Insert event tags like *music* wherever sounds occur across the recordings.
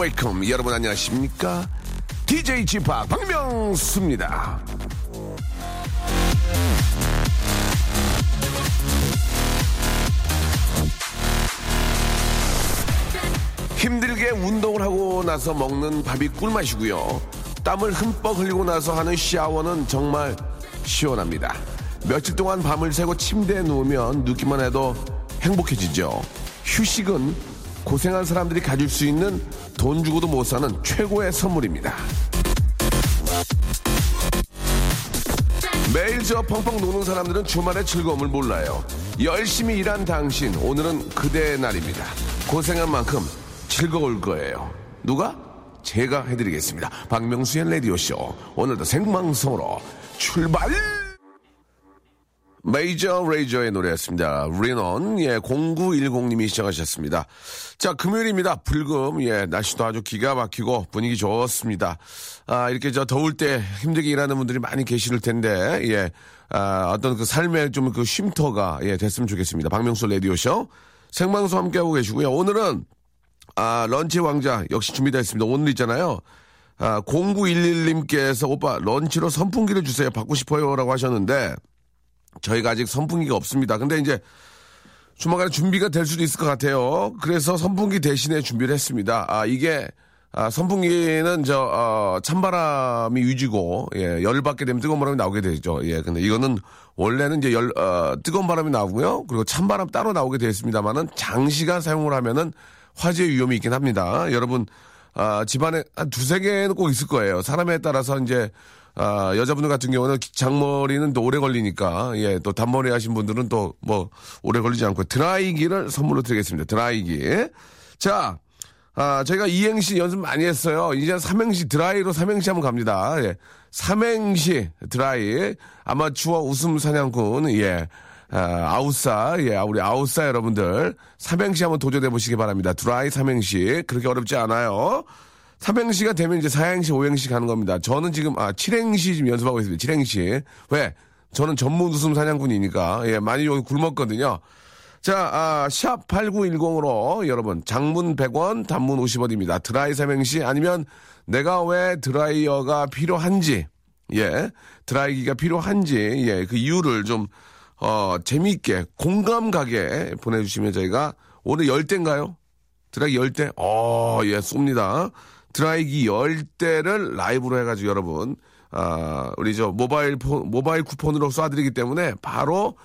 welcome. 여러분 안녕하십니까? DJ Chip 박명수입니다. 힘들게 운동을 하고 나서 먹는 밥이 꿀맛이고요. 땀을 흠뻑 흘리고 나서 하는 샤워는 정말 시원합니다. 며칠 동안 밤을 새고 침대에 누우면 눕기만 해도 행복해지죠. 휴식은 고생한 사람들이 가질 수 있는 돈 주고도 못 사는 최고의 선물입니다. 매일 저 펑펑 노는 사람들은 주말의 즐거움을 몰라요. 열심히 일한 당신, 오늘은 그대의 날입니다. 고생한 만큼 즐거울 거예요. 누가? 제가 해드리겠습니다. 박명수의 라디오쇼. 오늘도 생방송으로 출발! 메이저 레이저의 노래였습니다. 리논, 예, 0910님이 시작하셨습니다. 자, 금요일입니다. 불금, 예, 날씨도 아주 기가 막히고 분위기 좋습니다. 아, 이렇게 저 더울 때 힘들게 일하는 분들이 많이 계실 텐데, 예, 아, 어떤 그 삶의 좀 그 쉼터가, 예, 됐으면 좋겠습니다. 박명수 라디오쇼. 생방송 함께하고 계시고요. 오늘은 아, 런치 왕자 역시 준비되어 있습니다. 오늘 있잖아요. 아, 0911님께서 오빠 런치로 선풍기를 주세요. 받고 싶어요 라고 하셨는데 저희가 아직 선풍기가 없습니다. 근데 이제 조만간에 준비가 될 수도 있을 것 같아요. 그래서 선풍기 대신에 준비를 했습니다. 아, 이게 아, 선풍기는 저 어, 찬바람이 유지고 예, 열 받게 되면 뜨거운 바람이 나오게 되죠. 예, 근데 이거는 원래는 이제 열 어, 뜨거운 바람이 나오고요. 그리고 찬바람 따로 나오게 되어 있습니다만은 장시간 사용을 하면은 화재 위험이 있긴 합니다. 여러분 아, 집안에 한 두세 개는 꼭 있을 거예요. 사람에 따라서 이제 아, 여자분들 같은 경우는 장머리는 또 오래 걸리니까, 예, 또 단머리 하신 분들은 또 뭐, 오래 걸리지 않고 드라이기를 선물로 드리겠습니다. 드라이기. 자, 아, 저희가 이행시 연습 많이 했어요. 이제 삼행시 드라이로 삼행시 한번 갑니다. 예. 삼행시 드라이. 아마추어 웃음 사냥꾼, 예. 아, 아웃사, 예, 우리 아웃사 여러분들. 삼행시 한번 도전해 보시기 바랍니다. 드라이 삼행시. 그렇게 어렵지 않아요. 삼행시가 되면 이제 사행시, 오행시 가는 겁니다. 저는 지금, 아, 칠행시 지금 연습하고 있습니다. 칠행시. 왜? 저는 전문 웃음 사냥꾼이니까, 예, 많이 여기 굶었거든요. 자, 아, 샵 8910으로 여러분, 장문 100원, 단문 50원입니다. 드라이 삼행시 아니면 내가 왜 드라이어가 필요한지, 예, 드라이기가 필요한지, 예, 그 이유를 좀, 어, 재미있게, 공감 가게 보내주시면 저희가 오늘 열대인가요? 드라이기 열대? 어, 예, 쏩니다. 드라이기 열대를 라이브로 해가지고 여러분, 아, 우리 저 모바일 폰, 모바일 쿠폰으로 쏴드리기 때문에 바로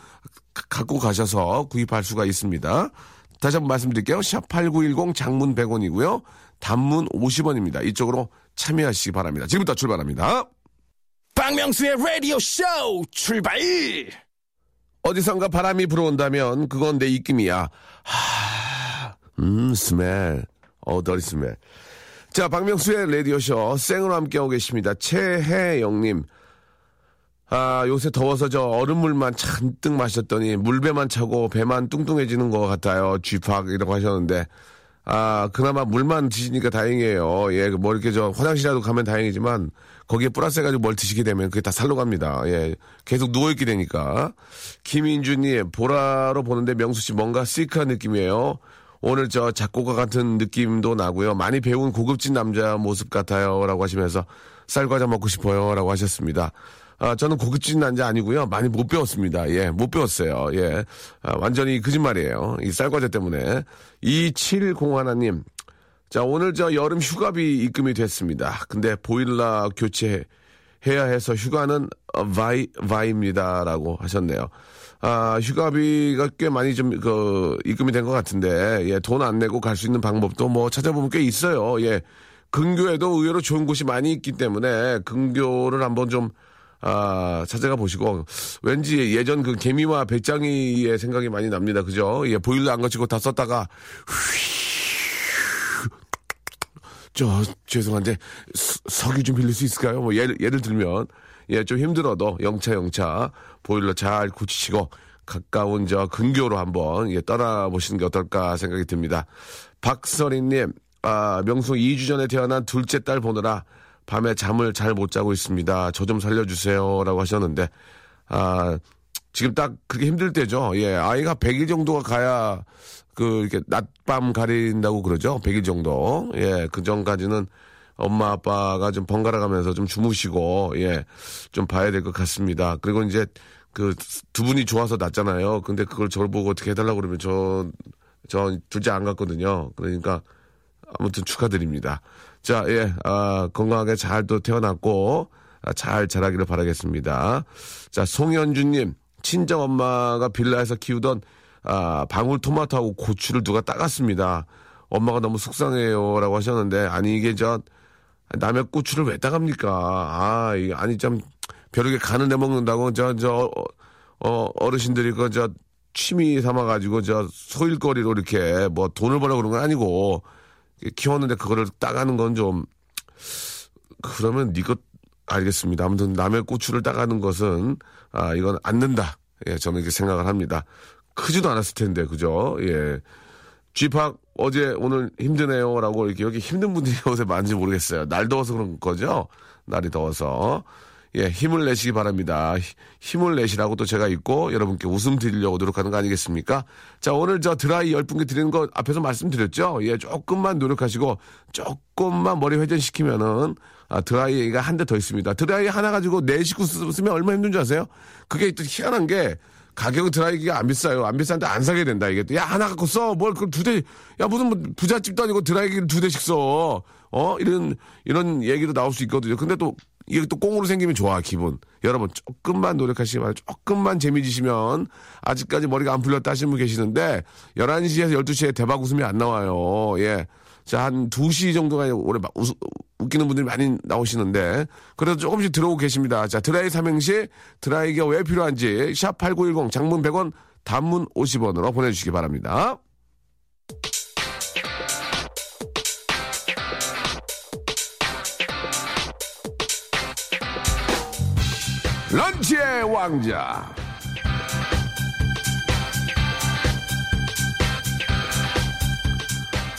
갖고 가셔서 구입할 수가 있습니다. 다시 한번 말씀드릴게요. 샵8910 장문 100원이고요. 단문 50원입니다. 이쪽으로 참여하시기 바랍니다. 지금부터 출발합니다. 박명수의 라디오 쇼 출발! 어디선가 바람이 불어온다면 그건 내 입김이야. 하, 음, 스멜. 어, 더리 스멜. 자, 박명수의 라디오쇼 생으로 함께하고 계십니다. 최혜영님. 아, 요새 더워서 저 얼음물만 잔뜩 마셨더니 물배만 차고 배만 뚱뚱해지는 것 같아요. 쥐팍이라고 하셨는데. 아, 그나마 물만 드시니까 다행이에요. 예, 뭐 이렇게 저 화장실이라도 가면 다행이지만 거기에 플러스 해가지고 뭘 드시게 되면 그게 다 살로 갑니다. 예, 계속 누워있게 되니까. 김인주님, 보라로 보는데 명수 씨 뭔가 시크한 느낌이에요. 오늘 저 작곡가 같은 느낌도 나고요. 많이 배운 고급진 남자 모습 같아요. 라고 하시면서 쌀과자 먹고 싶어요. 라고 하셨습니다. 아, 저는 고급진 남자 아니고요. 많이 못 배웠습니다. 예, 못 배웠어요. 예. 아, 완전히 거짓말이에요. 이 쌀과자 때문에. 2701님. 자, 오늘 저 여름 휴가비 입금이 됐습니다. 근데 보일러 교체 해야 해서 휴가는 바이, 바이입니다. 라고 하셨네요. 아, 휴가비가 꽤 많이 좀, 그, 입금이 된 것 같은데, 예, 돈 안 내고 갈 수 있는 방법도 뭐 찾아보면 꽤 있어요. 예. 근교에도 의외로 좋은 곳이 많이 있기 때문에, 근교를 한번 좀, 아, 찾아가 보시고, 왠지 예전 그 개미와 베짱이의 생각이 많이 납니다. 그죠? 예, 보일러 안 고치고 다 썼다가, 저, 죄송한데, 서, 석유 좀 빌릴 수 있을까요? 뭐, 예를, 예를 들면, 예, 좀 힘들어도 영차, 영차, 보일러 잘 고치시고, 가까운 저 근교로 한번 예, 떠나보시는 게 어떨까 생각이 듭니다. 박서린님, 아, 명수 2주 전에 태어난 둘째 딸 보느라 밤에 잠을 잘 못 자고 있습니다. 저 좀 살려주세요. 라고 하셨는데, 아, 지금 딱 그렇게 힘들 때죠. 예, 아이가 100일 정도가 가야 그, 이렇게 낮밤 가린다고 그러죠. 100일 정도. 예, 그 전까지는 엄마 아빠가 좀 번갈아 가면서 좀 주무시고, 예, 좀 봐야 될 것 같습니다. 그리고 이제 그 두 분이 좋아서 낳잖아요. 근데 그걸 저를 보고 어떻게 해달라고 그러면 저, 저 둘째 안 갔거든요. 그러니까 아무튼 축하드립니다. 자, 예, 아, 건강하게 잘 또 태어났고, 아, 잘 자라기를 바라겠습니다. 자, 송현주님, 친정 엄마가 빌라에서 키우던 아, 방울토마토하고 고추를 누가 따갔습니다. 엄마가 너무 속상해요. 라고 하셨는데, 아니, 이게 저, 남의 고추를 왜 따갑니까? 아, 이게, 아니, 참, 벼룩에 간을 내먹는다고, 저, 저, 어, 어르신들이 그, 저, 취미 삼아가지고, 저, 소일거리로 이렇게, 뭐, 돈을 벌려고 그런 건 아니고, 키웠는데 그거를 따가는 건 좀, 그러면 니것, 알겠습니다. 아무튼 남의 고추를 따가는 것은, 아, 이건 안 된다. 예, 저는 이렇게 생각을 합니다. 크지도 않았을 텐데, 그죠? 예. 쥐팍 어제 오늘 힘드네요. 라고 이렇게 여기 힘든 분들이 *laughs* 요새 많은지 모르겠어요. 날 더워서 그런 거죠? 날이 더워서. 예, 힘을 내시기 바랍니다. 히- 힘을 내시라고 또 제가 있고 여러분께 웃음 드리려고 노력하는 거 아니겠습니까? 자, 오늘 저 드라이 10분께 드리는 거 앞에서 말씀드렸죠? 예, 조금만 노력하시고 조금만 머리 회전시키면은 아, 드라이가 한 대 더 있습니다. 드라이 하나 가지고 네 식구 쓰- 쓰면 얼마나 힘든지 아세요? 그게 또 희한한 게 가격은 드라이기가 안 비싸요. 안 비싼데 안 사게 된다. 이게 또, 야, 하나 갖고 써. 뭘, 그걸 두 대, 야, 무슨 뭐 부잣집도 아니고 드라이기를 두 대씩 써. 어? 이런, 이런 얘기도 나올 수 있거든요. 근데 또, 이게 또 꽁으로 생기면 좋아, 기분. 여러분, 조금만 바랍니다. 조금만 재미지시면, 아직까지 머리가 안 풀렸다 하시는 분 계시는데, 11시에서 12시에 대박 웃음이 안 나와요. 예. 자, 한 2시 정도가 올해 막 웃, 웃기는 분들이 많이 나오시는데, 그래도 조금씩 들어오고 계십니다. 자, 드라이 삼행시, 드라이기가 왜 필요한지, 샵8910, 장문 100원, 단문 50원으로 보내주시기 바랍니다. 런치의 왕자.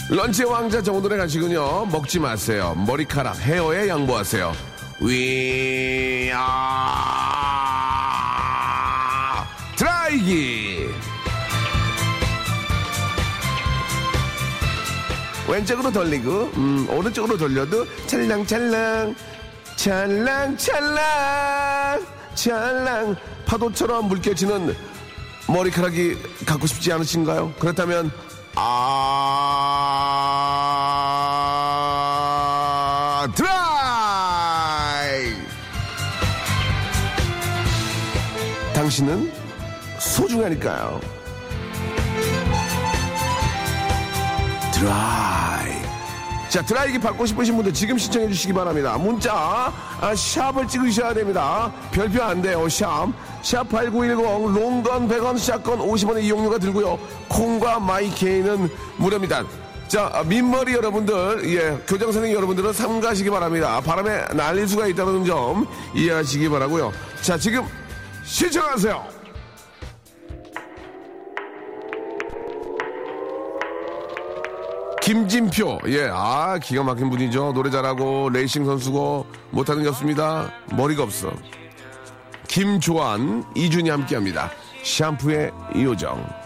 런치의 왕자 정오늘의 간식은요 먹지 마세요. 머리카락 헤어에 양보하세요. 위아. 드라이기. 왼쪽으로 돌리고 음, 오른쪽으로 돌려도 찰랑찰랑 찰랑찰랑 찰랑. 파도처럼 물결치는 머리카락이 갖고 싶지 않으신가요? 그렇다면 아 당신은 소중하니까요. 드라이. 자 드라이기 받고 싶으신 분들 지금 신청해 주시기 바랍니다. 문자 아, 샵을 찍으셔야 됩니다. 별표 안 돼요 샵 샵 8910 롱건 100원 샷건 50원의 이용료가 들고요. 콩과 마이케이는 무료입니다. 자 아, 민머리 여러분들 예 교장선생 여러분들은 삼가시기 바랍니다. 바람에 날릴 수가 있다는 점 이해하시기 바라고요. 자 지금 신청하세요 김진표, 예, 아, 기가 막힌 분이죠. 노래 잘하고, 레이싱 선수고, 못하는 게 없습니다. 머리가 없어. 김조한, 이준이 함께 합니다. 샴푸의 요정.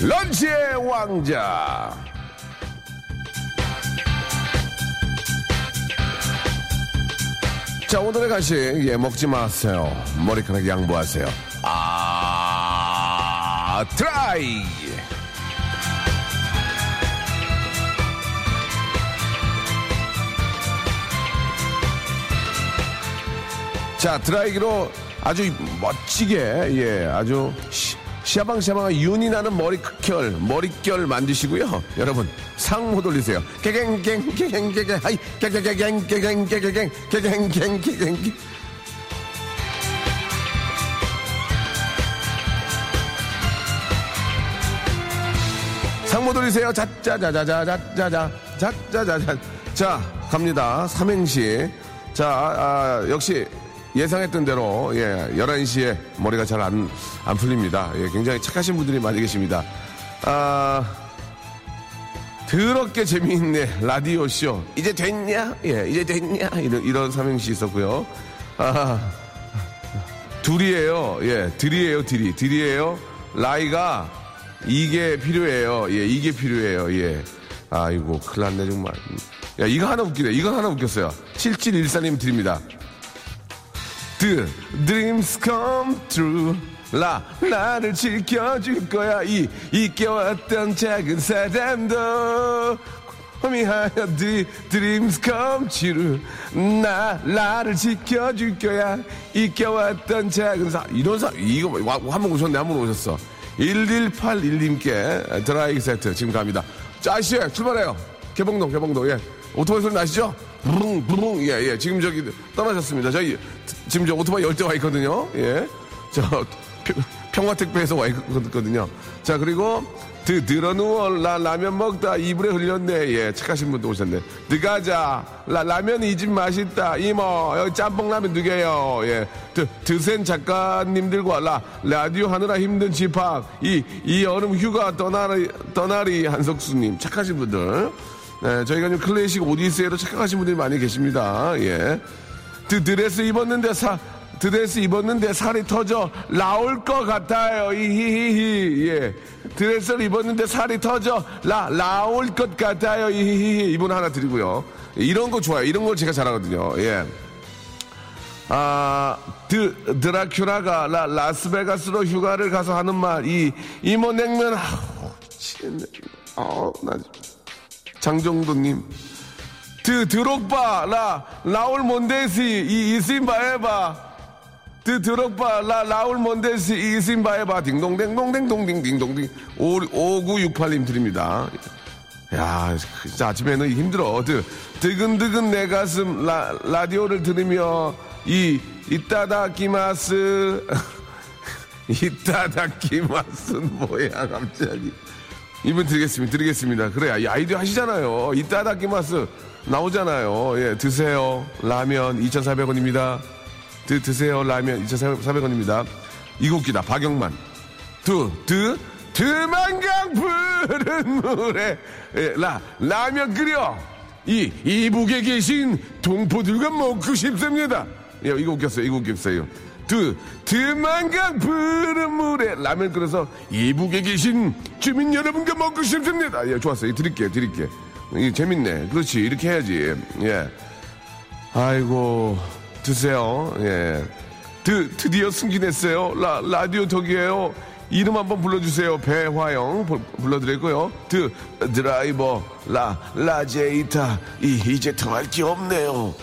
런치의 왕자. 자, 오늘의 간식, 예, 먹지 마세요. 머리카락 양보하세요. 아, 드라이! 자, 드라이기로 아주 멋지게, 예, 아주 시, 시아방시아방한 윤이 나는 머리결, 머릿결 만드시고요. 여러분, 상모 돌리세요. 개갱갱, 개갱개갱, 하이, 개갱, 개갱. 상모 돌리세요. 자자자자자자자자 자자자자. 자, 갑니다. 삼행시. 자, 아, 역시 예상했던 대로 예, 11시에 머리가 잘 안 안 풀립니다. 예, 굉장히 착하신 분들이 많이 계십니다. 아, 더럽게 재미있네 라디오 쇼 이제 됐냐? 예, 이제 됐냐? 이런 이런 삼행시 있었고요. 아, 둘이에요. 예, 들이에요, 들이. 들이에요. 라이가 이게 필요해요. 예, 이게 필요해요. 예. 아이고, 큰일 났네, 정말. 야, 이거 하나 웃기네. 이거 하나 웃겼어요. 7714님 드립니다. The dreams come true. 라, 나를 지켜줄 거야. 이, 잊겨왔던 작은 사람도. 호미하여 the dreams come true. 나, 나를 지켜줄 거야. 잊겨왔던 작은 사, 이런 사, 이거, 한 번 오셨네, 한 번 오셨어. 1181님께 드라이기 세트 지금 갑니다. 자, 아저씨, 출발해요. 개봉동, 개봉동, 예. 오토바이 소리 나시죠? 부릉, 부릉, 예, 예. 지금 저기 떠나셨습니다. 저희, 지금 저 오토바이 열 대 와 있거든요. 예. 저, 평화특배에서 와 있거든요. 자, 그리고, 드, 들어 누워, 라, 라면 먹다, 이불에 흘렸네. 예, 착하신 분도 오셨네. 드가자, 라, 라면 이 집 맛있다. 이모, 여기 짬뽕 라면 두 개요. 예. 드, 드센 작가님들과 라, 라디오 하느라 힘든 집합. 이, 이 여름 휴가 떠나리, 떠나리 한석수님. 착하신 분들. 네, 저희가 좀 클래식 오디세이로 착각하신 분들이 많이 계십니다. 예. 드, 드레스 입었는데 사, 드레스 입었는데 살이 터져 나올 것 같아요. 이히히히. 예. 드레스를 입었는데 살이 터져 라, 나올 것 같아요. 이히히히. 이분 하나 드리고요. 이런 거 좋아요. 이런 걸 제가 잘하거든요. 예. 아, 드, 드라큐라가 라, 라스베가스로 휴가를 가서 하는 말, 이, 이모 냉면, 아우, 미치겠네. 아우, 나, 장정도님. 드, 드록바, 라, 라울 몬데시, 이, 해봐. 드, 드록바, 라, 라울 몬데시, 이, 해봐. 딩동댕동댕동딩딩동딩. 5968님 드립니다. 야, 진짜 아침에는 힘들어. 드, 드근드근 내 가슴, 라, 라디오를 들으며, 이, 이따다키마스. *laughs* 이따다키마스는 뭐야, 갑자기. 이분 드리겠습니다. 드리겠습니다. 그래, 이 아이디어 하시잖아요. いただきます 나오잖아요. 예, 드세요. 라면 2,400원입니다. 드, 드세요. 라면 2,400원입니다. 이거 웃기다. 박영만. 드, 드, 드만강 푸른 물에, 예, 라, 라면 끓여. 이, 이북에 계신 동포들과 먹고 싶습니다. 예, 이거 웃겼어요. 이거 웃겼어요. 드, 드만강 푸른 물에 라면 끓여서 이북에 계신 주민 여러분과 먹고 싶습니다. 예, 좋았어요. 드릴게요, 드릴게요. 이 재밌네. 그렇지. 이렇게 해야지. 예. 아이고, 드세요. 예. 드, 드디어 승진했어요. 라, 라디오 덕이에요. 이름 한번 불러주세요. 배화영 부- 불러드리고요. 드, 드라이버, 라, 라제이타. 이, 이제 더 할 게 없네요.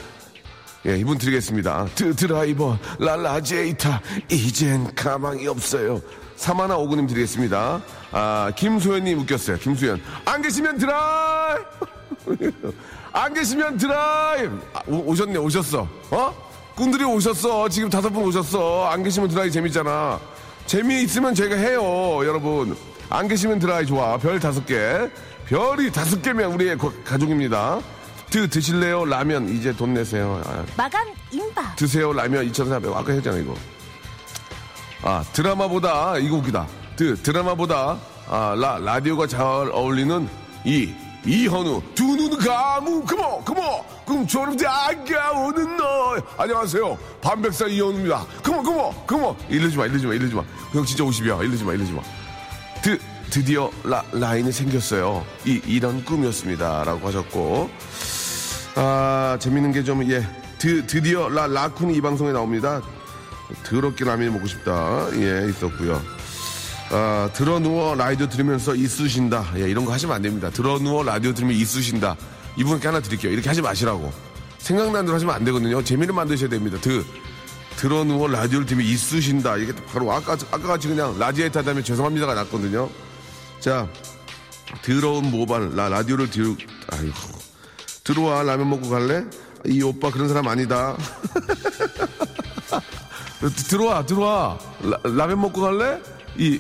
예, 이분 드리겠습니다. 드, 드라이버, 라, 라제이타. 이젠 가망이 없어요. 사마나 오구님 드리겠습니다. 아, 김소연님 웃겼어요. 김소연. 안 계시면 드라이! *laughs* 안 계시면 드라이! 아, 오, 오셨네, 오셨어. 어? 꾼들이 오셨어. 지금 다섯 분 오셨어. 안 계시면 드라이 재밌잖아. 재미있으면 저희가 해요, 여러분. 안 계시면 드라이 좋아. 별 다섯 개. 별이 다섯 개면 우리의 거- 가족입니다. 드, 드실래요? 라면 이제 돈 내세요. 아, 마감 임박. 드세요 라면 2,400원. 아까 했잖아, 이거. 아, 드라마보다, 이거 웃기다. 드, 드라마보다, 아, 라, 라디오가 잘 어울리는 이, 이현우. 두 눈 감으, 그모, 그모, 저를 다가오는 너. 안녕하세요. 반백사 이현우입니다. 그모, 그모, 그모. 이러지 마, 이러지 마, 이러지 마. 형 진짜 50이야. 이러지 마, 이러지 마. 드, 드디어 라, 라인이 생겼어요. 이, 이런 꿈이었습니다. 라고 하셨고. 아, 재밌는 게 좀, 예. 드, 드디어 라, 라쿤이 이 방송에 나옵니다. 더럽게 라면이 먹고 싶다. 예, 있었고요. 아, 들어 누워 라디오 들으면서 이쑤신다. 예, 이런 거 하시면 안 됩니다. 들어 누워 라디오 들으면 이쑤신다. 이분께 하나 드릴게요. 이렇게 하지 마시라고. 생각나는 대로 하시면 안 되거든요. 재미를 만드셔야 됩니다. 드, 들어 누워 라디오를 들으면 있으신다. 이게 바로 아까, 아까 같이 그냥 라디에이터 하다면 죄송합니다가 났거든요. 자, 더러운 모발, 라, 라디오를 들, 아이고. 들어와, 라면 먹고 갈래? 이 오빠 그런 사람 아니다. *laughs* 들어와, 들어와. 라, 면 먹고 갈래? 이,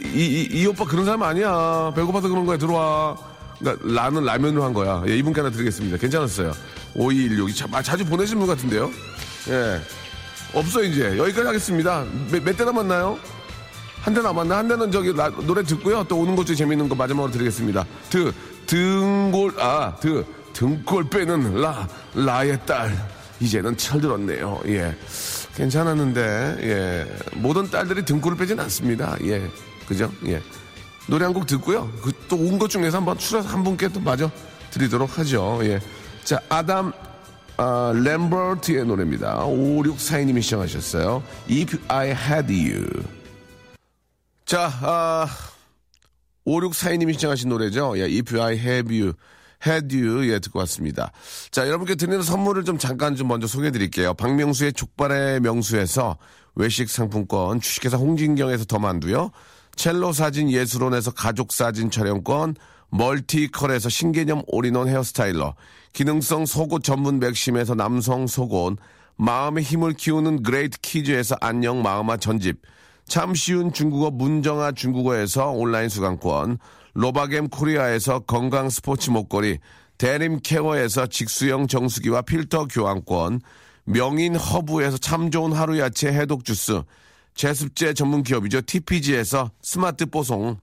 이, 이, 이, 오빠 그런 사람 아니야. 배고파서 그런 거야. 들어와. 그러니까 라는 라면으로 한 거야. 예, 이분께 하나 드리겠습니다. 괜찮았어요. 5216. 자, 자주 보내신 분 같은데요? 예. 없어, 이제. 여기까지 하겠습니다. 몇, 몇 대나 만나요? 한 대 남았나? 한 대는 저기 라, 노래 듣고요. 또 오는 것 중에 재밌는 거 마지막으로 드리겠습니다. 드, 등골, 아, 드, 등골 빼는 라, 라의 딸. 이제는 철들었네요. 예. 괜찮았는데, 예. 모든 딸들이 등골을 빼진 않습니다. 예. 그죠? 예. 노래 한 곡 듣고요. 그 또 온 것 중에서 한번 추려서 한 분께 또 마저 드리도록 하죠. 예. 자, 아담, 아, 램버트의 노래입니다. 5642님이 시청하셨어요. If I Had You. 자, 아, 5642님이 시청하신 노래죠. 예, If I Have You. Had You, 예, 듣고 왔습니다. 자, 여러분께 드리는 선물을 좀 잠깐 좀 먼저 소개해 드릴게요. 박명수의 족발의 명수에서 외식 상품권, 주식회사 홍진경에서 더 만두요. 첼로 사진 예술원에서 가족 사진 촬영권, 멀티컬에서 신개념 all-in-one hair styler, 기능성 속옷 전문 맥심에서 남성 속옷, 마음의 힘을 키우는 그레이트 키즈에서 안녕 마음아 전집, 참 쉬운 중국어 문정아 중국어에서 온라인 수강권, 로바겜 코리아에서 건강 스포츠 목걸이, 대림 케어에서 직수형 정수기와 필터 교환권, 명인 허브에서 참 좋은 하루 야채 해독 주스, 제습제 전문 기업이죠. TPG에서 스마트 뽀송,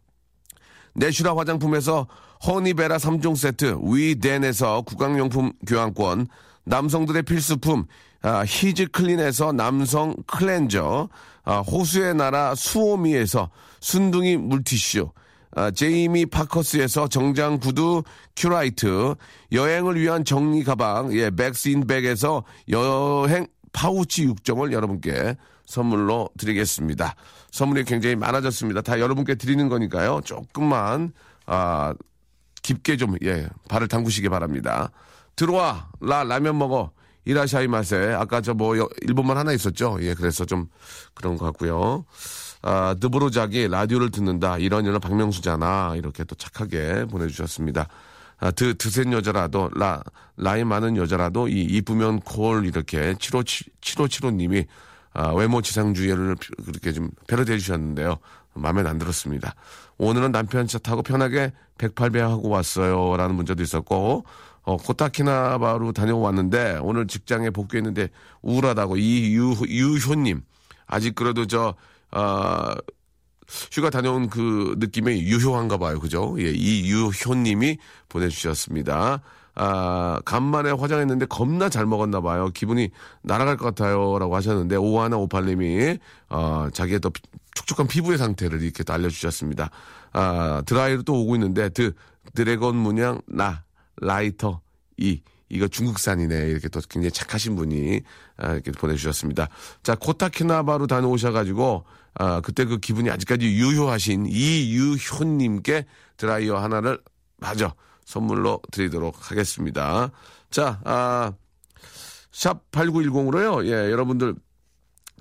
내슈라 화장품에서 허니베라 3종 세트, 위덴에서 구강용품 교환권, 남성들의 필수품, 아, 히즈클린에서 남성 클렌저, 아, 호수의 나라 수오미에서 순둥이 물티슈, 아, 제이미 파커스에서 정장 구두 큐라이트, 여행을 위한 정리 가방, 예, 백스인 백에서 여행 파우치 6종을 여러분께 선물로 드리겠습니다. 선물이 굉장히 많아졌습니다. 다 여러분께 드리는 거니까요. 조금만 아, 깊게 좀 예, 발을 담그시기 바랍니다. 들어와 라 라면 먹어 이라샤이 맛에 아까 저 뭐 일본말 하나 있었죠. 예, 그래서 좀 그런 것 같고요. 아, 드브로작이 라디오를 듣는다. 이런 이런 박명수잖아. 이렇게 또 착하게 보내주셨습니다. 아, 드, 드센 여자라도, 라, 라이 많은 여자라도, 이, 이쁘면 콜, 이렇게, 75, 7575님이, 아, 외모 지상주의를 그렇게 좀 패러디해 주셨는데요. 마음에 안 들었습니다. 오늘은 남편 차 타고 편하게 108배 하고 왔어요. 라는 문자도 있었고, 어, 코타키나바로 다녀왔는데, 오늘 직장에 복귀했는데 우울하다고 이유, 유효님. 아직 그래도 저, 아, 휴가 다녀온 그 느낌이 유효한가 봐요. 그죠? 예, 이유효님이 보내주셨습니다. 아, 간만에 화장했는데 겁나 잘 먹었나 봐요. 기분이 날아갈 것 같아요. 라고 하셨는데, 오하나 오팔님이, 어, 자기의 또 촉촉한 피부의 상태를 이렇게 또 알려주셨습니다. 아, 드라이로 또 오고 있는데, 드, 드래곤 문양, 나, 라이터, 이. 이거 중국산이네. 이렇게 또 굉장히 착하신 분이, 아, 이렇게 보내주셨습니다. 자, 코타키나발루 다녀오셔가지고, 아, 그때 그 기분이 아직까지 유효하신 이유효님께 드라이어 하나를, 맞아. 선물로 드리도록 하겠습니다. 자, 아, 샵 8910으로요. 예, 여러분들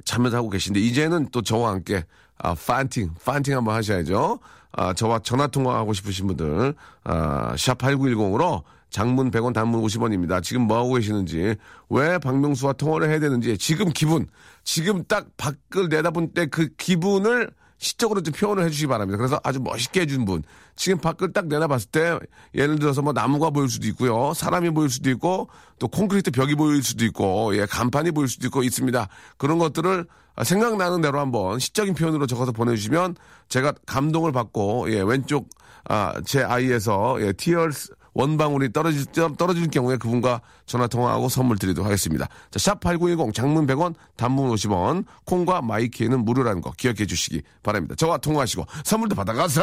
참여하고 계신데, 이제는 또 저와 함께, 아, 판팅, 판팅 한번 하셔야죠. 아, 저와 전화 통화하고 싶으신 분들, 아, 샵 8910으로 장문 100원, 단문 50원입니다. 지금 뭐 하고 계시는지, 왜 박명수와 통화를 해야 되는지, 지금 기분, 지금 딱 밖을 내다본 때 그 기분을 시적으로 좀 표현을 해주시기 바랍니다. 그래서 아주 멋있게 해준 분. 지금 밖을 딱 내다봤을 때 예를 들어서 뭐 나무가 보일 수도 있고요. 사람이 보일 수도 있고 또 콘크리트 벽이 보일 수도 있고 예, 간판이 보일 수도 있고 있습니다. 그런 것들을 생각나는 대로 한번 시적인 표현으로 적어서 보내주시면 제가 감동을 받고 예, 왼쪽 아, 제 아이에서 예, 티얼스 원방울이 떨어질, 떨어질 경우에 그분과 전화 통화하고 선물 드리도록 하겠습니다. 자, 샵8910 장문 100원, 단문 50원, 콩과 마이키에는 무료라는 거 기억해 주시기 바랍니다. 저와 통화하시고 선물도 받아가서!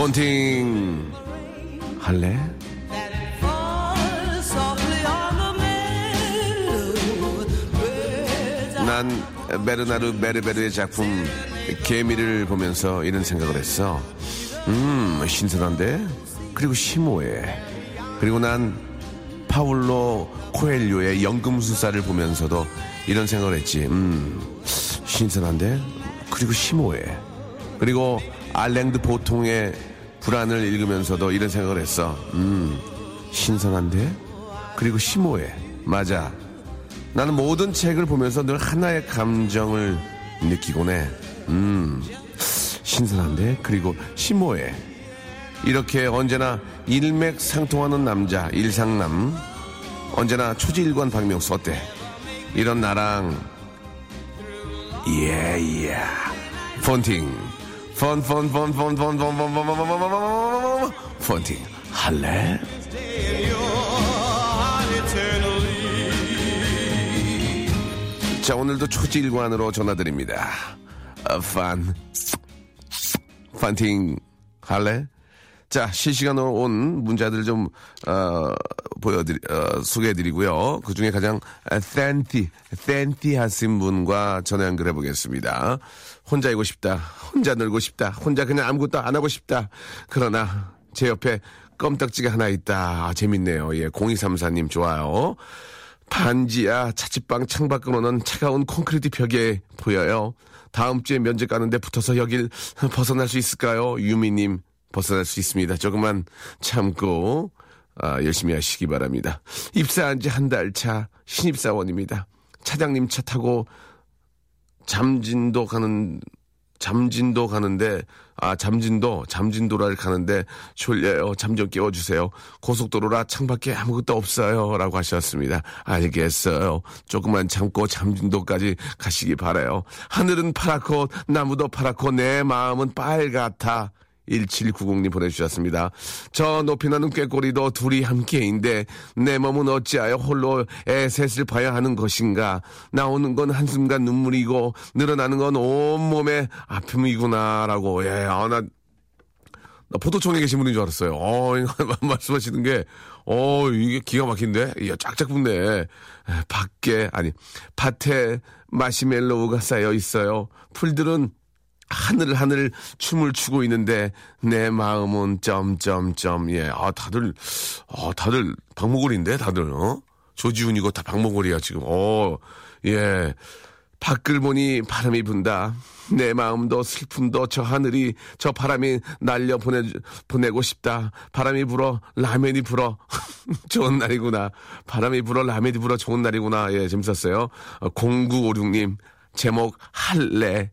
폰팅 할래? 난 베르나르 베르베르의 작품 개미를 보면서 이런 생각을 했어. 음, 신선한데? 그리고 심오해. 그리고 난 파울로 코엘료의 연금술사를 보면서도 이런 생각을 했지. 음, 신선한데? 그리고 심오해. 그리고 알랭드 보통의 불안을 읽으면서도 이런 생각을 했어. 음, 신선한데? 그리고 심오해. 맞아. 나는 모든 책을 보면서 늘 하나의 감정을 느끼곤 해. 음, 신선한데? 그리고 심오해. 이렇게 언제나 일맥상통하는 남자, 일상남. 언제나 초지일관 박명수 어때? 이런 나랑, 예, 예. 폰팅. 폰, 폰, 폰, 폰, 폰, 폰, 폰, 폰, 폰, 폰, 폰, 폰, 폰팅. 할래? 자, 오늘도 초지일관으로 전화드립니다. 아, 판, 판팅 할래? 자, 실시간으로 온 문자들 좀, 어, 보여드리, 어, 소개해드리고요. 그 중에 가장 센티, 센티 하신 분과 전화 연결해 보겠습니다. 혼자이고 싶다. 혼자 놀고 싶다. 혼자 그냥 아무것도 안 하고 싶다. 그러나, 제 옆에 껌딱지가 하나 있다. 아, 재밌네요. 예, 0234님 좋아요. 반지야 자취방 창밖으로는 차가운 콘크리트 벽에 보여요. 다음 주에 면접 가는데 붙어서 여길 벗어날 수 있을까요? 유미님 벗어날 수 있습니다. 조금만 참고 아, 열심히 하시기 바랍니다. 입사한 지 한 달 차 신입사원입니다. 차장님 차 타고 잠진도 가는 잠진도 가는데 아 잠진도 잠진도를 가는데 졸려요. 잠 좀 깨워주세요. 고속도로라 창밖에 아무것도 없어요라고 하셨습니다. 알겠어요. 조금만 참고 잠진도까지 가시기 바래요. 하늘은 파랗고 나무도 파랗고 내 마음은 빨갛다 1790님 보내주셨습니다. 저 높이 나는 꾀꼬리도 둘이 함께인데 내 몸은 어찌하여 홀로 애 셋을 봐야 하는 것인가. 나오는 건 한순간 눈물이고 늘어나는 건 온몸의 아픔이구나라고. 예, 아, 나, 나 포도청에 계신 분인 줄 알았어요. 어, *laughs* 말씀하시는 게, 어, 이게 기가 막힌데? 이야, 쫙쫙 붙네. 밖에, 아니, 밭에 마시멜로우가 쌓여 있어요. 풀들은 하늘 하늘 춤을 추고 있는데 내 마음은 점점점 예. 아 다들 아 다들 박목걸인데 다들 어? 조지훈이고 다 박목걸이야 지금. 어. 예. 밖을 보니 바람이 분다. 내 마음도 슬픔도 저 하늘이 저 바람이 날려 보내 보내고 싶다. 바람이 불어 라면이 불어 *laughs* 좋은 날이구나. 바람이 불어 라면이 불어 좋은 날이구나. 예, 재밌었어요. 어, 0956님 제목 할래.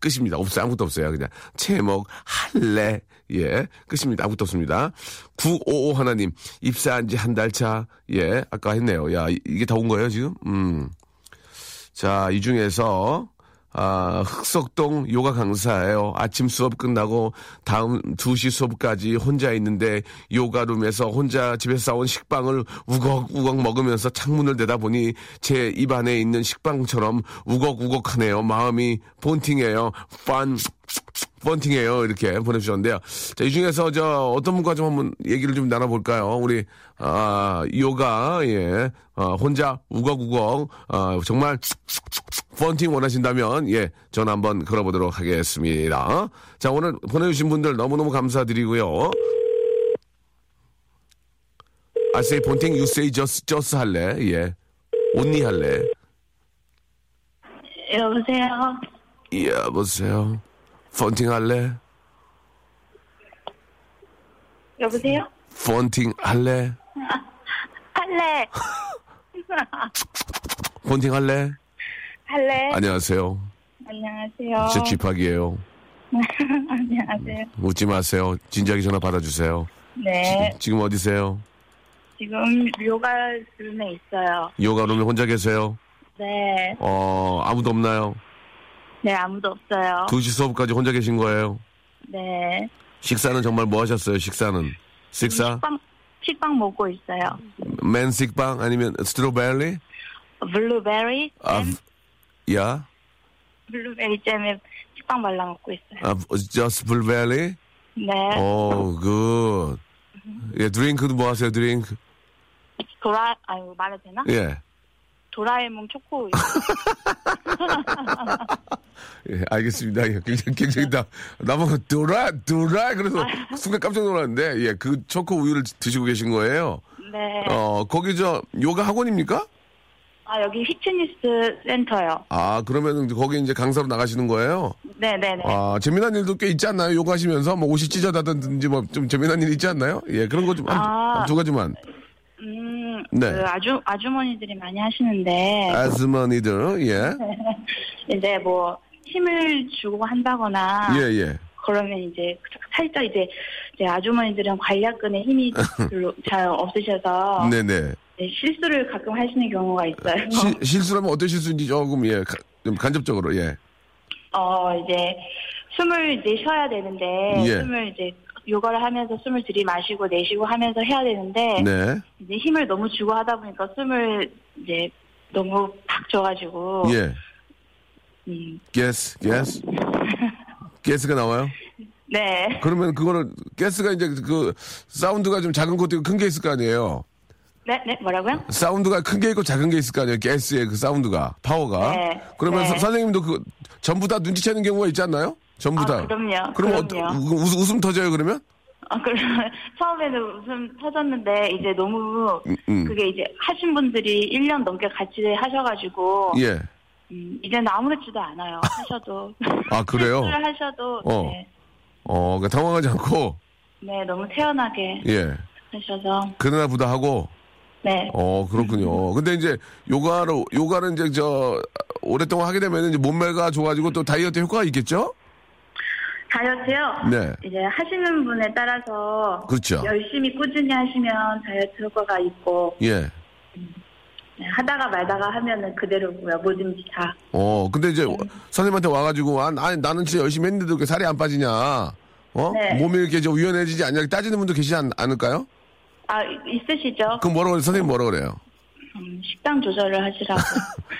끝입니다. 없어요. 아무것도 없어요. 그냥 제목 할래. 예, 끝입니다. 아무것도 없습니다. 955 하나님 입사한 지 한 달 차. 예, 아까 했네요. 야, 이게 다온 거예요, 지금? 음. 자, 이 중에서 아, 흑석동 요가 강사예요. 아침 수업 끝나고 다음 2시 수업까지 혼자 있는데 요가룸에서 혼자 집에서 싸온 식빵을 우걱우걱 먹으면서 창문을 내다보니 제 입안에 있는 식빵처럼 우걱우걱하네요. 마음이 본팅해요. 판 펀팅이에요. 이렇게 보내주셨는데요. 자, 이 중에서 저 어떤 분과 좀 한번 얘기를 좀 나눠볼까요? 우리, 아, 요가, 예, 아, 혼자 우걱우걱, 아, 정말 펀팅 원하신다면, 예, 전화 한번 걸어보도록 하겠습니다. 자, 오늘 보내주신 분들 너무너무 감사드리고요. I say 폰팅, you say just, just 할래, 예. 온니 할래. 여보세요. 예, 여보세요. 펀팅 할래? 여보세요. 펀팅 할래? 할래. 펀팅 할래? 할래. 안녕하세요. 안녕하세요. 제 쥐팍이에요. *laughs* 안녕하세요. 웃지 마세요. 진지하게 전화 받아주세요. 네. 지, 금 어디세요? 지금 요가 룸에 있어요. 요가룸에 혼자 계세요? 네. 어, 아무도 없나요? 네, 아무도 없어요. 2시 수업까지 혼자 계신 거예요? 네. 식사는 정말 뭐 하셨어요, 식사는? 식사? 식빵, 식빵 먹고 있어요. 맨 식빵 아니면 스트로베리? 블루베리 아, 잼, 야? 블루베리 잼에 식빵 발라 먹고 있어요. 아, just 블루베리? 네. 오, good. 예, 드링크도 뭐 하세요, 드링크? 도라, 아유, 말해도 되나? 예. 도라에몽 초코 우유. *laughs* 예, 알겠습니다. 예, 굉장히, 굉장히 나, 나보고 돌아, 돌아! 그래서 순간 깜짝 놀랐는데, 예, 그 초코 우유를 드시고 계신 거예요. 네. 어, 거기 저, 요가 학원입니까? 아, 여기 휘트니스 센터요. 아, 그러면은 거기 이제 강사로 나가시는 거예요? 네네네. 아, 재미난 일도 꽤 있지 않나요? 요가 하시면서 뭐 옷이 찢어다든지 뭐 좀 재미난 일 있지 않나요? 예, 그런 거 좀, 한, 아. 한 두 가지만. 음, 네. 그 아주, 아주머니들이 많이 하시는데, 아스머니들, 예. *laughs* 이제 뭐, 힘을 주고 한다거나, 예, 예. 그러면 이제 살짝 이제, 이제 아주머니들은 관략근에 힘이 *laughs* 별로 잘 없으셔서, 네네. 네, 실수를 가끔 하시는 경우가 있어요. 시- 실수라면 어떤 실수인지 조금, 예, 가- 좀 간접적으로, 예. 어, 이제, 숨을 이제 쉬어야 되는데, 예. 숨을 이제, 요가를 하면서 숨을 들이마시고 내쉬고 하면서 해야 되는데, 네. 이제 힘을 너무 주고 하다 보니까 숨을 이제 너무 팍 줘가지고, 예. 음, 가스, 가스. 가스가 나와요? 네. 그러면 그거를, 가스가 이제 그, 사운드가 좀 작은 것도 있고 큰 게 있을 거 아니에요? 네, 네, 뭐라고요? 사운드가 큰 게 있고 작은 게 있을 거 아니에요? 가스의 그 사운드가, 파워가. 네. 그러면 네. 서- 선생님도 그, 전부 다 눈치채는 경우가 있지 않나요? 전부 아, 다. 그럼요. 그럼 어, 웃, 웃음 터져요, 그러면? 아, 그러면 *laughs* 처음에는 웃음 터졌는데, 이제 너무, 음, 음. 그게 이제 하신 분들이 1년 넘게 같이 하셔가지고, 예. 음, 이제는 아무렇지도 않아요. 하셔도. *laughs* 아, 그래요? 하셔도, 어. 네. 어, 그러니까 당황하지 않고, 네, 너무 태연하게 예. 하셔서, 그러나 보다 하고, 네. 어, 그렇군요. 근데 이제 요가로, 요가는 이제 저, 오랫동안 하게 되면 이제 몸매가 좋아지고 또 다이어트 효과가 있겠죠? 다이어트요? 네. 이제 하시는 분에 따라서 그렇죠. 열심히 꾸준히 하시면 다이어트 효과가 있고 예. 네, 하다가 말다가 하면은 그대로고요. 뭐든지 다. 어, 근데 이제 선생님한테 와가지고, 아, 나, 나는 진짜 열심히 했는데도 왜 살이 안 빠지냐? 어? 네. 몸이 이렇게 저 유연해지지 않냐? 따지는 분도 계시지 않, 않을까요? 아 있으시죠? 그럼 뭐라고, 그래요? 선생님 뭐라고 그래요? 음, 식당 조절을 하시라고.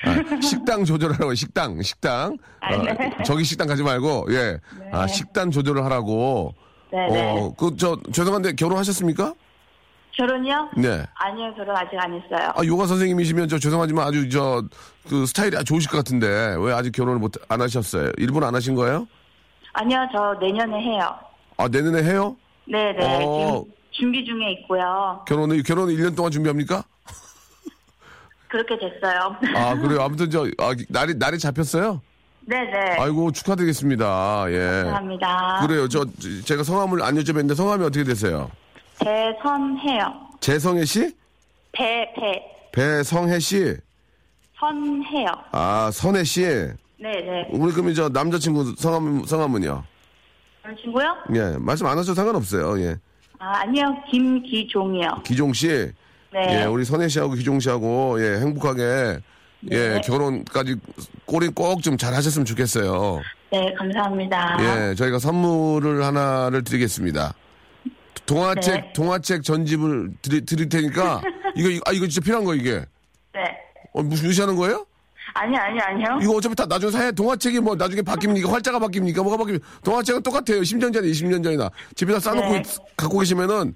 아, 식당 조절하라고, 식당, 식당. 아, 네. 어, 저기 식당 가지 말고, 예. 아, 식단 조절을 하라고. 네네. 어, 그, 저, 죄송한데 결혼하셨습니까? 결혼이요? 네. 아니요, 결혼 아직 안 했어요. 아, 요가 선생님이시면 저 죄송하지만 아주 저, 그 스타일이 아주 좋으실 것 같은데 왜 아직 결혼을 못, 안 하셨어요? 일본 안 하신 거예요? 아니요, 저 내년에 해요. 아, 내년에 해요? 네 네. 어. 지금 준비 중에 있고요. 결혼을, 결혼을 1년 동안 준비합니까? 그렇게 됐어요. 아, *laughs* 그래요? 아무튼 저, 아, 날이, 날이 잡혔어요? 네네. 아이고, 축하드리겠습니다. 예. 감사합니다. 그래요. 저, 제가 성함을 안 여쭤봤는데 성함이 어떻게 되세요? 배선해요. 재성혜 씨? 배, 배. 배성혜 씨? 선해요. 아, 선혜 씨? 네네. 우리 그러면 저 남자친구 성함, 성함은요? 친구요? 예, 말씀 안 하셔도 상관없어요. 예. 아, 아니요. 김기종이요. 기종 씨. 네. 예, 우리 선혜 씨하고 기종 씨하고 예, 행복하게 예, 네. 결혼까지 꼬리 꼭 좀 잘 하셨으면 좋겠어요. 네, 감사합니다. 예, 저희가 선물을 하나를 드리겠습니다. 동화책, 네. 동화책 전집을 드리, 드릴 테니까 이거, *laughs* 이거- 아, 이거 진짜 필요한 거 이게. 네. 어, 무슨 무시하는 거예요? 아니, 아니, 아니요. 이거 어차피 다 나중에 사야 동화책이 뭐 나중에 바뀝니까? *laughs* 활자가 바뀝니까? 뭐가 바뀝니까? 동화책은 똑같아요. 10년 전에 20년 전이나. 집에다 싸놓고 네. 갖고 계시면은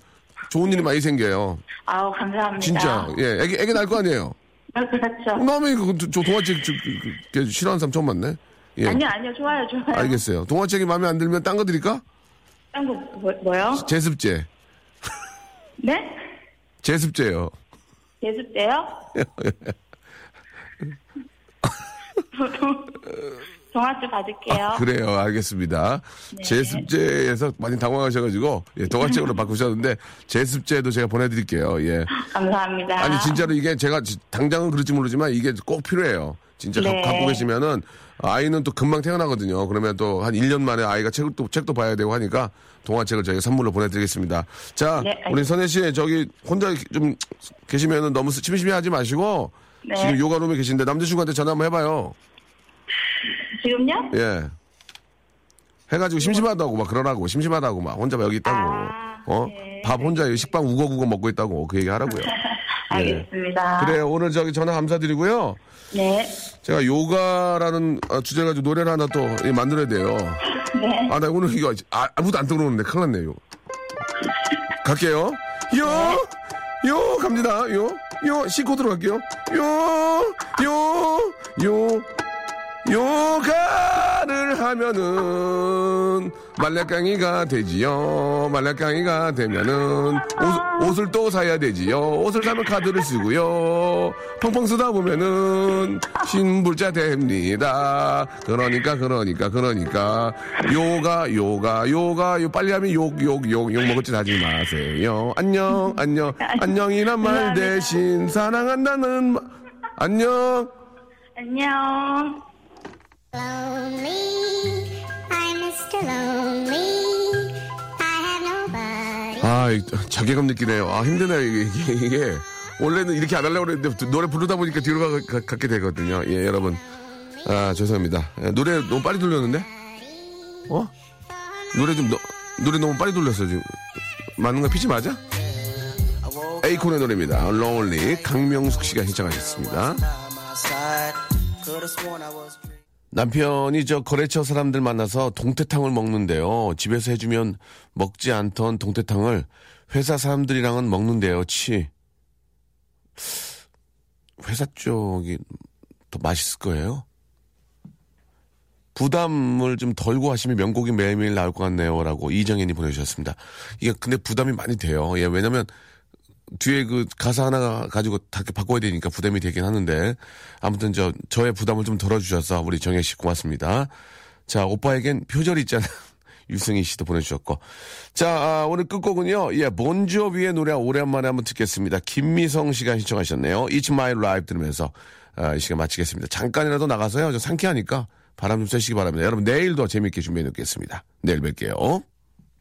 좋은 일이 많이 생겨요. 아우, 감사합니다. 진짜. 예, 애기, 애기 날 거 아니에요? *laughs* 그렇죠. 남의 그, 저 동화책 저, 그, 그, 싫어하는 사람 처음 봤네. 예. 아니요, 아니요. 좋아요, 좋아요. 알겠어요. 동화책이 마음에 안 들면 딴 거 드릴까? 딴 거, 뭐, 뭐요? 제습제. 네? 제습제요. 예습 때요? *laughs* *laughs* 동화줄 받을게요. 아, 그래요. 알겠습니다. 네. 제습제에서 많이 당황하셔가지고, 예, 동화책으로 바꾸셨는데, 제습제도 제가 보내드릴게요. 예. 감사합니다. 아니, 진짜로 이게 제가 지- 당장은 그럴지 모르지만 이게 꼭 필요해요. 진짜 가- 네. 갖고 계시면은 아이는 또 금방 태어나거든요. 그러면 또 한 1년 만에 아이가 책을 또, 책도 봐야 되고 하니까 동화책을 저희가 선물로 보내드리겠습니다. 자, 네. 우리 선혜 씨, 저기 혼자 좀 계시면은 너무 심심해 하지 마시고 네. 지금 요가룸에 계신데 남자친구한테 전화 한번 해봐요. 지금요? 예. 해가지고 심심하다고 막 그러라고 심심하다고 막 혼자 여기 있다고 아, 어? 네. 밥 혼자 식빵 우거우거 먹고 있다고 그 얘기 하라고요. *laughs* 알겠습니다. 그래요. 오늘 저기 전화 감사드리고요. 네. 제가 요가라는 어, 주제 가지고 노래를 하나 또 예, 만들어야 돼요. 네. 아, 나 오늘 이거 아, 아무도 안 들어오는데 큰일 났네요. 갈게요. 요! 요! 갑니다. 요! 요, 씻고 들어갈게요. 요, 요, 요, 요가를 하면은 말라깡이가 되지요. 말라깡이가 되면은 옷, 을 또 사야 되지요. 옷을 사면 카드를 쓰고요. 펑펑 쓰다 보면은 신불자 됩니다. 그러니까 그러니까 그러니까 요가 요가 요가 요 빨리 하면 욕 욕 욕 욕 먹을 짓 하지 마세요. 안녕 안녕 안녕이란 말 대신 사랑한다는 말 안녕. 안녕. 아, 이- 자괴감 느끼네요. 아, 힘드네요, 이게, 이게, 이게. 원래는 이렇게 안 하려고 그랬는데, 노래 부르다 보니까 뒤로 가, 가, 갖게 되거든요. 예, 여러분. 아, 죄송합니다. 예, 노래 너무 빨리 돌렸는데? 어? 노래 좀, 너, 노래 너무 빨리 돌렸어, 지금. 맞는 거 피치 맞아? 에이콘의 노래입니다. Lonely. 강명숙 씨가 신청하셨습니다. 남편이 저 거래처 사람들 만나서 동태탕을 먹는데요. 집에서 해주면 먹지 않던 동태탕을 회사 사람들이랑은 먹는데요. 치. 회사 쪽이 더 맛있을 거예요. 부담을 좀 덜고 하시면 명곡이 매일매일 나올 것 같네요. 라고 이정현이 보내주셨습니다. 이게 근데 부담이 많이 돼요. 예, 왜냐면 뒤에 그 가사 하나 가지고 다 바꿔야 되니까 부담이 되긴 하는데 아무튼 저 저의 부담을 좀 덜어주셔서 우리 정혜 씨 고맙습니다. 자 오빠에겐 표절이 있잖아. *laughs* 유승희 씨도 보내주셨고 자 아, 오늘 끝곡은요 예 본조비의 노래 오랜만에 한번 듣겠습니다. 김미성 씨가 신청하셨네요. It's My Life 들으면서 아, 이 시간 마치겠습니다. 잠깐이라도 나가서요 저 상쾌하니까 바람 좀 쐬시기 바랍니다. 여러분 내일도 재밌게 준비해 놓겠습니다. 내일 뵐게요.